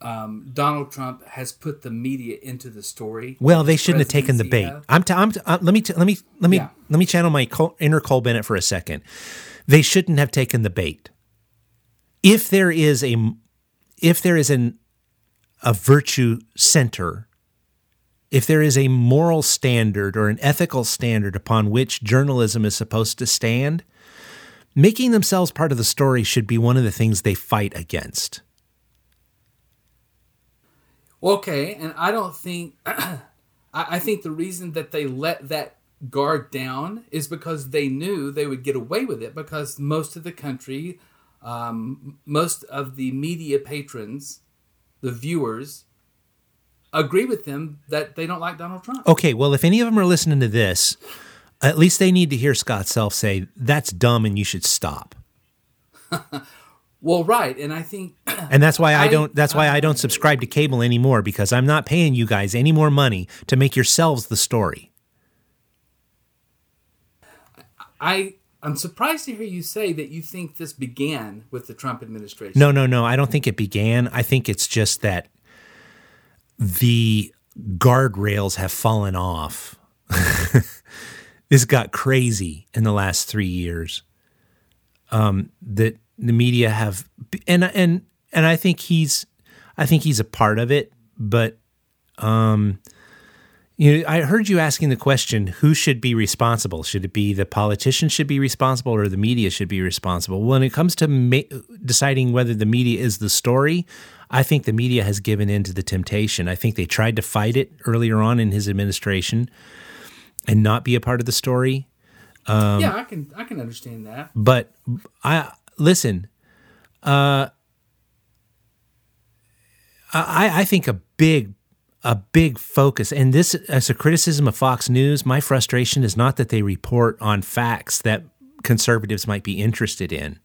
um, Donald Trump has put the media into the story.
Well, they shouldn't have taken the bait. I'm, t- I'm t- uh, let me t- let me let me
Yeah.
let me channel my Col- inner Cole Bennett for a second. They shouldn't have taken the bait. If there is a if there is an a virtue center, if there is a moral standard or an ethical standard upon which journalism is supposed to stand, making themselves part of the story should be one of the things they fight against.
Okay, and I don't think I, I think the reason that they let that guard down is because they knew they would get away with it because most of the country, um, most of the media patrons, the viewers, agree with them that they don't like Donald Trump.
Okay, well, if any of them are listening to this, at least they need to hear Scott Self say, that's dumb and you should stop.
Well, right, and I think
And that's why I
I-
don't that's why I don't subscribe to cable anymore because I'm not paying you guys any more money to make yourselves the story.
I I'm surprised to hear you say that you think this began with the Trump administration.
No, no, no. I don't think it began. I think it's just that the guardrails have fallen off. this got crazy in the last three years. Um, that the media have, and and and I think he's, I think he's a part of it. But, um, you know, I heard you asking the question: Who should be responsible? Should it be the politicians should be responsible, or the media should be responsible? When it comes to ma- deciding whether the media is the story, I think the media has given in to the temptation. I think they tried to fight it earlier on in his administration and not be a part of the story.
yeah, I can I can understand that.
But I listen. Uh, I I think a big a big focus, and this as a criticism of Fox News. My frustration is not that they report on facts that conservatives might be interested in.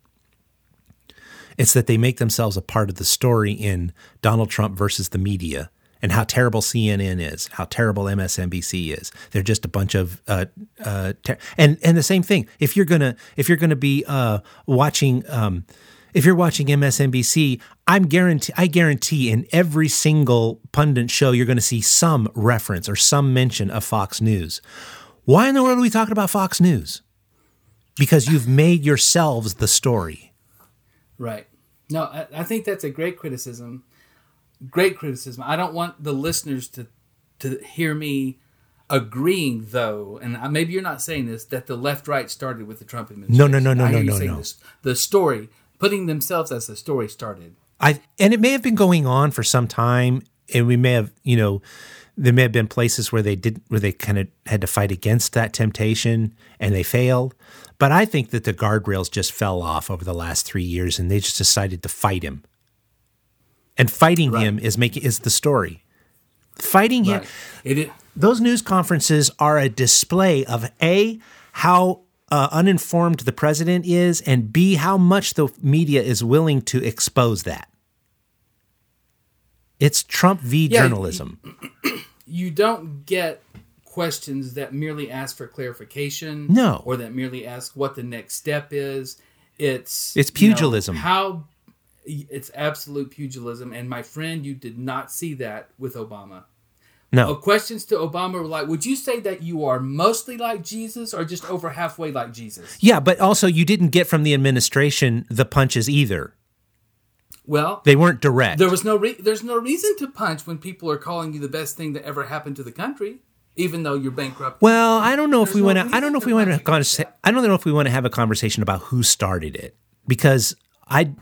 It's that they make themselves a part of the story in Donald Trump versus the media and how terrible CNN is, how terrible MSNBC is. They're just a bunch of uh, uh, ter- and and the same thing. If you're gonna if you're gonna be uh, watching um, if you're watching MSNBC, I'm guarantee I guarantee in every single pundit show you're going to see some reference or some mention of Fox News. Why in the world are we talking about Fox News? Because you've made yourselves the story.
Right. No, I, I think that's a great criticism. Great criticism. I don't want the listeners to to hear me agreeing, though, and maybe you're not saying this, that the left right started with the Trump administration.
No, no, no, no,
I
no, no, no.
this- the story, putting themselves as the story started.
I and it may have been going on for some time, and we may have, you know, there may have been places where they did where they kind of had to fight against that temptation and they failed. But I think that the guardrails just fell off over the last three years, and they just decided to fight him. And fighting him is making is the story. Fighting him,
Right. It is,
those news conferences are a display of a how uh, uninformed the president is, and b how much the media is willing to expose that. It's Trump v.
Yeah,
journalism.
you don't get questions that merely ask for clarification.
No.
Or that merely ask what the next step is. It's
It's
you know,
pugilism.
how it's absolute pugilism. And my friend, you did not see that with Obama.
No,
Uh, questions to Obama were like, would you say that you are mostly like Jesus or just over halfway like Jesus?
yeah, but also you didn't get from the administration the punches either.
Well,
They weren't direct.
there was no re- there's no reason to punch when people are calling you the best thing that ever happened to the country, even though you're bankrupt.
well, I don't know if we
no
want to. I don't know if we want to. Conversa- I don't know if we want to have a conversation about who started it because I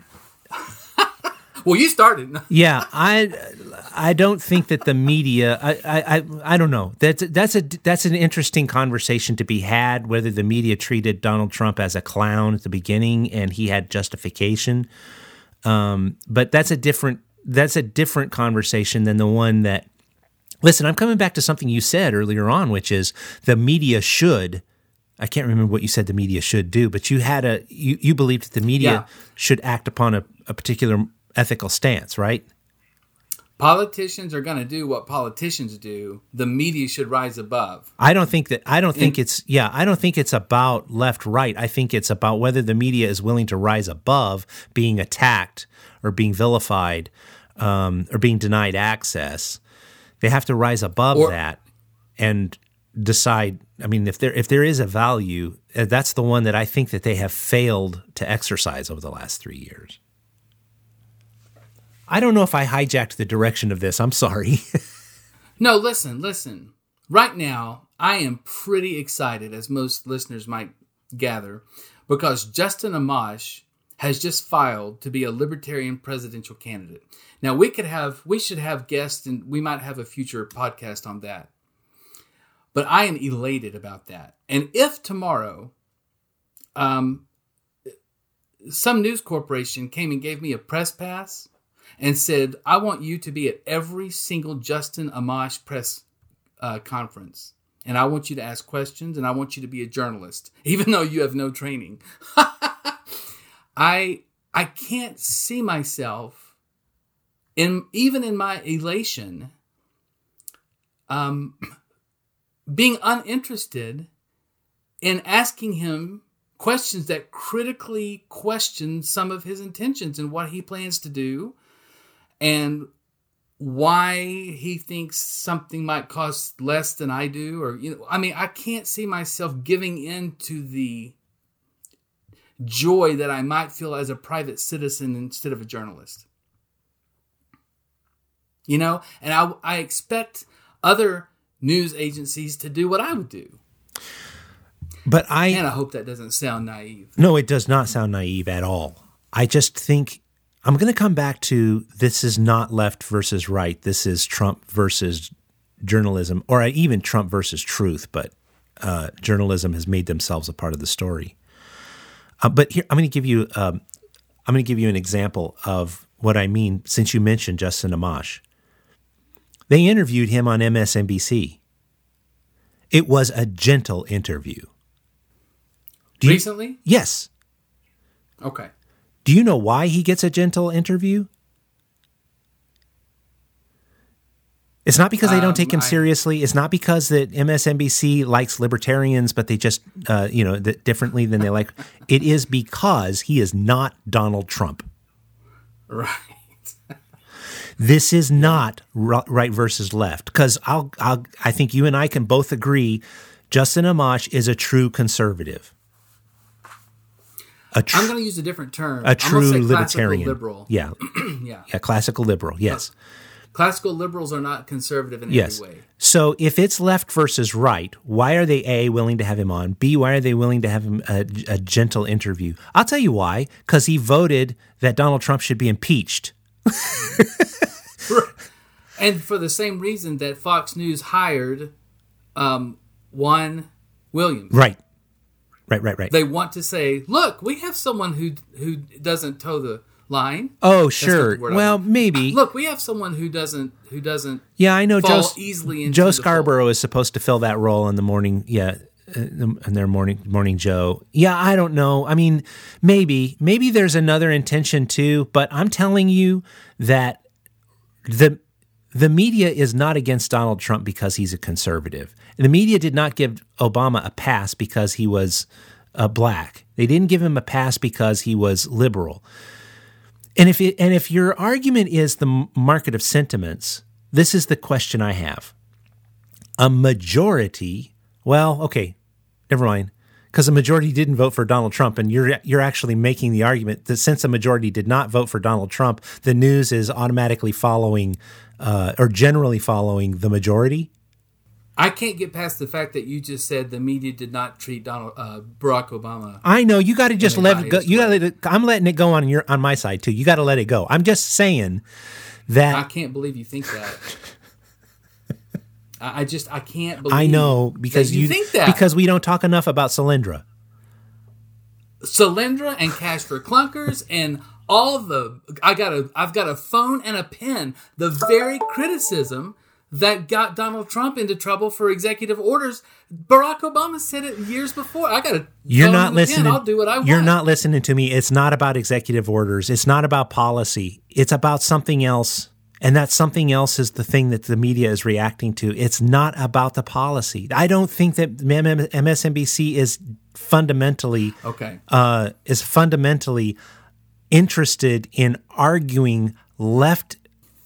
Well, you started.
Yeah, I I don't think that the media. I I I, I don't know. That's that's a that's an interesting conversation to be had. Whether the media treated Donald Trump as a clown at the beginning and he had justification, um, but that's a different that's a different conversation than the one that. Listen, I'm coming back to something you said earlier on, which is the media should. I can't remember what you said the media should do, but you had a you, you believed that the media
Yeah.
should act upon a, a particular ethical stance, right?
Politicians are going to do what politicians do. The media should rise above.
I don't think that I don't think it's yeah, I don't think it's about left right. I think it's about whether the media is willing to rise above being attacked or being vilified um, or being denied access. They have to rise above
Or-
that and decide. I mean, if there if there is a value, uh, that's the one that I think that they have failed to exercise over the last three years. I don't know if I hijacked the direction of this. I'm sorry.
No, listen, listen. Right now, I am pretty excited, as most listeners might gather, because Justin Amash has just filed to be a libertarian presidential candidate. Now, we could have, we should have guests, and we might have a future podcast on that. But I am elated about that. And if tomorrow, um, some news corporation came and gave me a press pass and said, I want you to be at every single Justin Amash press uh, conference. And I want you to ask questions and I want you to be a journalist, even though you have no training. I I can't see myself in even in my elation um being uninterested in asking him questions that critically question some of his intentions and what he plans to do and why he thinks something might cost less than I do or you know I mean I can't see myself giving in to the joy that I might feel as a private citizen instead of a journalist. You know, and I I expect other news agencies to do what I would do.
but I
And I hope that doesn't sound naive.
No, it does not sound naive at all. I just think I'm going to come back to this is not left versus right. This is Trump versus journalism, or even Trump versus truth. But uh, journalism has made themselves a part of the story. Uh, but here, I'm going to give you um, I'm going to give you an example of what I mean. Since you mentioned Justin Amash, they interviewed him on MSNBC. It was a gentle interview. Do you-
Recently?
yes.
Okay.
Do you know why he gets a gentle interview? It's not because they don't
Um,
take him
I-
seriously. It's not because that MSNBC likes libertarians, but they just, uh, you know, th- differently than they like. It is because he is not Donald Trump.
Right.
This is not ri- right versus left. Because I'll, I'll, I think you and I can both agree, Justin Amash is a true conservative. A, tr-
I'm going to use a different term.
a true libertarian.
liberal.
Yeah,
Yeah.
yeah, classical liberal. Yes.
Classical liberals are not conservative in
Yes.
every way.
So if it's left versus right, why are they A, willing to have him on? B, why are they willing to have him a, a gentle interview? I'll tell you why. Because he voted that Donald Trump should be impeached.
And for the same reason that Fox News hired um, Juan Williams.
Right. Right, right, right.
They want to say, look, we have someone who who doesn't toe the line.
oh, sure.
word I
Well, maybe.
Look, we have someone who doesn't who doesn't
yeah, I know Joe,
easily
Joe Scarborough is supposed to fill that role in the morning. Yeah. In their morning, morning Joe. Yeah, I don't know. I mean, maybe, maybe there's another intention too. But I'm telling you that the the media is not against Donald Trump because he's a conservative. The media did not give Obama a pass because he was uh, black. They didn't give him a pass because he was liberal. And if it, and if your argument is the market of sentiments, this is the question I have. A majority, well, okay, never mind, because a majority didn't vote for Donald Trump, and you're you're actually making the argument that since a majority did not vote for Donald Trump, the news is automatically following uh, or generally following the majority.
I can't get past the fact that you just said the media did not treat Donald uh, Barack Obama.
I know you got to just let it go. You got to. I'm letting it go on your on my side too. You got to let it go. I'm just saying that
I can't believe you think that. I just I can't believe.
I know because you,
you think that
because we don't talk enough about Solyndra.
Solyndra and Cash for Clunkers and all the I got a I've got a phone and a pen. The very criticism that got Donald Trump into trouble for executive orders. Barack Obama said it years before. I got a
You're not
a pen.
listening.
I'll do what I want.
You're not listening to me. It's not about executive orders. It's not about policy. It's about something else. And that something else is the thing that the media is reacting to. It's not about the policy. I don't think that MSNBC is fundamentally
okay.
uh, is fundamentally interested in arguing left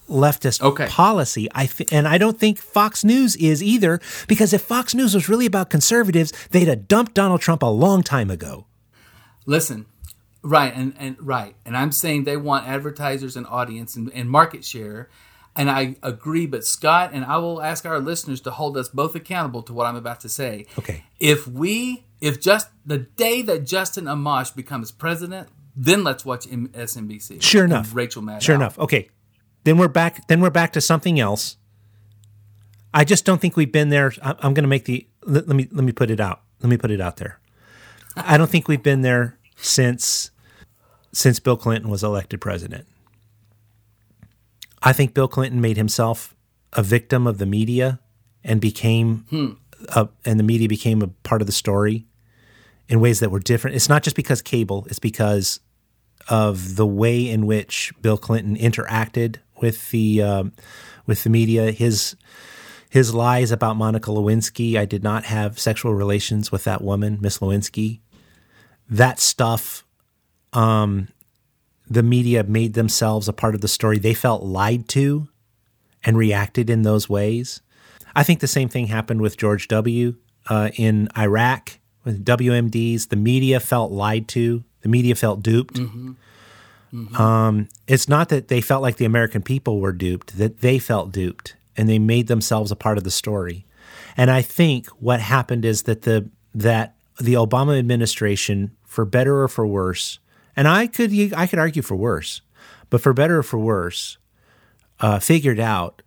leftist
Okay.
policy. I th- and I don't think Fox News is either because if Fox News was really about conservatives, they'd have dumped Donald Trump a long time ago.
Listen, right, and, and right, and I'm saying they want advertisers and audience and, and market share, and I agree. But Scott and I will ask our listeners to hold us both accountable to what I'm about to say.
Okay.
If we, if just the day that Justin Amash becomes president, then let's watch M- SNBC.
Sure enough.
Rachel Maddow.
Sure enough. Okay. Then we're back then we're back to something else. I just don't think we've been there. I'm going to make the let me let me put it out. Let me put it out there. I don't think we've been there since since Bill Clinton was elected president. I think Bill Clinton made himself a victim of the media and became a, and the media became a part of the story in ways that were different. It's not just because cable, it's because of the way in which Bill Clinton interacted with the um, with the media. His his lies about Monica Lewinsky. I did not have sexual relations with that woman, Miss Lewinsky. That stuff. Um, the media made themselves a part of the story. They felt lied to, and reacted in those ways. I think the same thing happened with George W. Uh, in Iraq with WMDs. The media felt lied to. The media felt duped. Um, it's not that they felt like the American people were duped; that they felt duped, and they made themselves a part of the story. And I think what happened is that the that the Obama administration, for better or for worse, and I could I could argue for worse, but for better or for worse, uh, figured out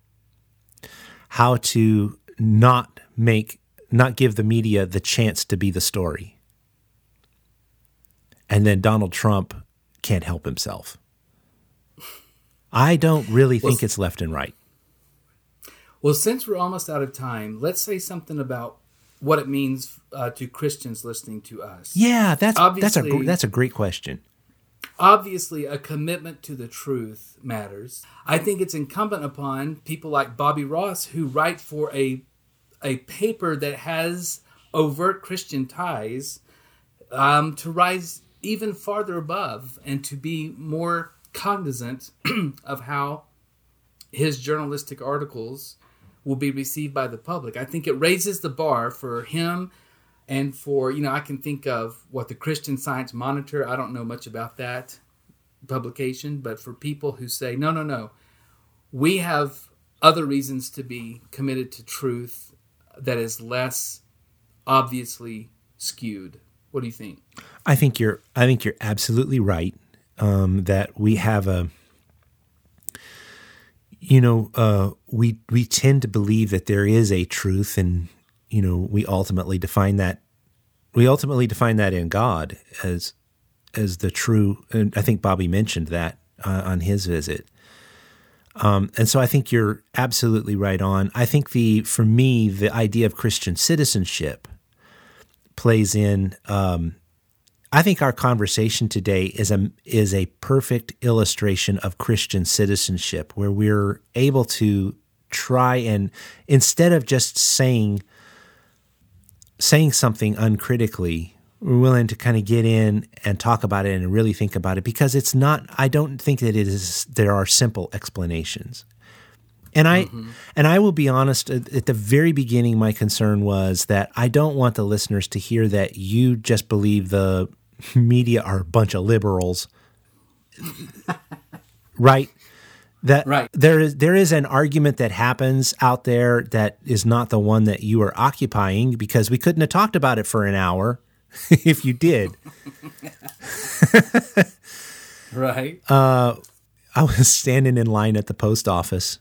how to not make not give the media the chance to be the story. And then Donald Trump can't help himself. I don't really think it's left and right.
Well, since we're almost out of time, let's say something about what it means uh, to Christians listening to us.
Yeah, that's that's a that's a great question.
obviously a commitment to the truth matters. I think it's incumbent upon people like Bobby Ross who write for a a paper that has overt Christian ties um, to rise even farther above and to be more cognizant of how his journalistic articles will be received by the public. I think it raises the bar for him and for, you know, I can think of what the Christian Science Monitor, I don't know much about that publication, but for people who say, no, no, no, we have other reasons to be committed to truth that is less obviously skewed. What do you think?
I think you're I think you're absolutely right um, that we have a you know uh, we we tend to believe that there is a truth and you know we ultimately define that we ultimately define that in God as as the true and I think Bobby mentioned that uh, on his visit um, and so I think you're absolutely right on. I think the for me the idea of Christian citizenship plays in. Um, I think our conversation today is a is a perfect illustration of Christian citizenship, where we're able to try and instead of just saying saying something uncritically, we're willing to kind of get in and talk about it and really think about it because it's not I don't think that it is there are simple explanations. And I mm-hmm. and I will be honest at the very beginning my concern was that I don't want the listeners to hear that you just believe the media are a bunch of liberals. right? That
right.
there is there is an argument that happens out there that is not the one that you are occupying because we couldn't have talked about it for an hour if you did.
right.
Uh, I was standing in line at the post office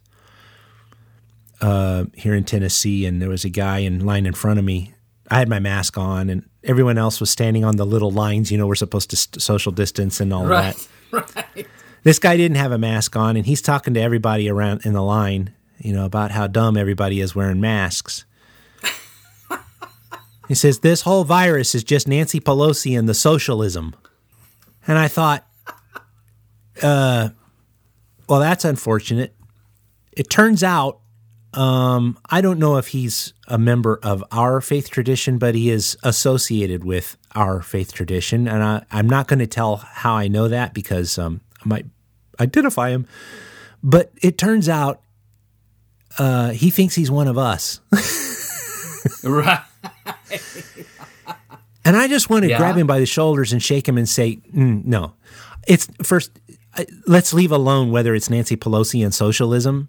uh, here in Tennessee, and there was a guy in line in front of me. I had my mask on, and everyone else was standing on the little lines. You know, we're supposed to st- social distance and all
right.
that.
Right.
This guy didn't have a mask on, and he's talking to everybody around in the line. You know about how dumb everybody is wearing masks. He says, This whole virus is just Nancy Pelosi and the socialism. And I thought, uh, well, that's unfortunate. It turns out, um, I don't know if he's a member of our faith tradition, but he is associated with our faith tradition. And I, am not going to tell how I know that because um, might identify him. But it turns out uh, he thinks he's one of us.
right.
and I just want to yeah. grab him by the shoulders and shake him and say, mm, no. It's first, let's leave alone whether it's Nancy Pelosi and socialism.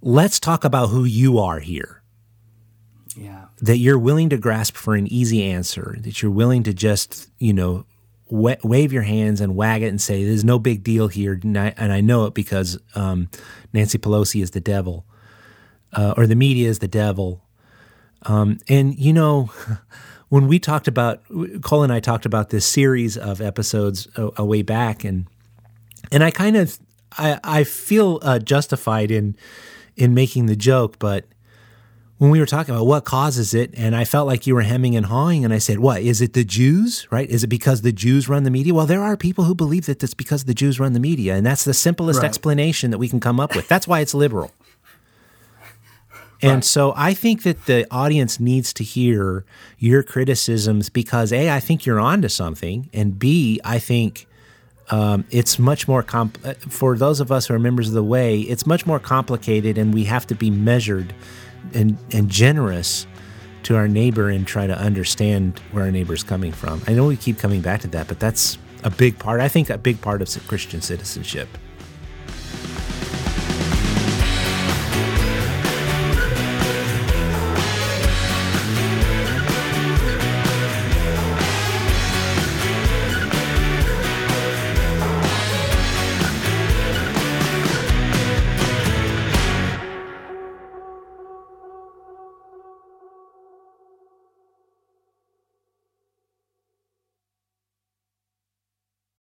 Let's talk about who you are here.
Yeah.
That you're willing to grasp for an easy answer, that you're willing to just, you know, wave your hands and wag it and say, there's no big deal here. And I, and I know it because um, Nancy Pelosi is the devil, uh, or the media is the devil, um, and you know, when we talked about Cole and I talked about this series of episodes a, a way back, and and I kind of I, I feel uh, justified in in making the joke, but when we were talking about what causes it, and I felt like you were hemming and hawing, and I said, "What is it? The Jews, right? Is it because the Jews run the media?" Well, there are people who believe that it's because the Jews run the media, and that's the simplest right. explanation that we can come up with. That's why it's liberal. And right. so I think that the audience needs to hear your criticisms because A, I think you're onto something, and B, I think um, it's much more comp- uh, for those of us who are members of the way. It's much more complicated, and we have to be measured and and generous to our neighbor and try to understand where our neighbor is coming from. I know we keep coming back to that, but that's a big part. I think a big part of Christian citizenship.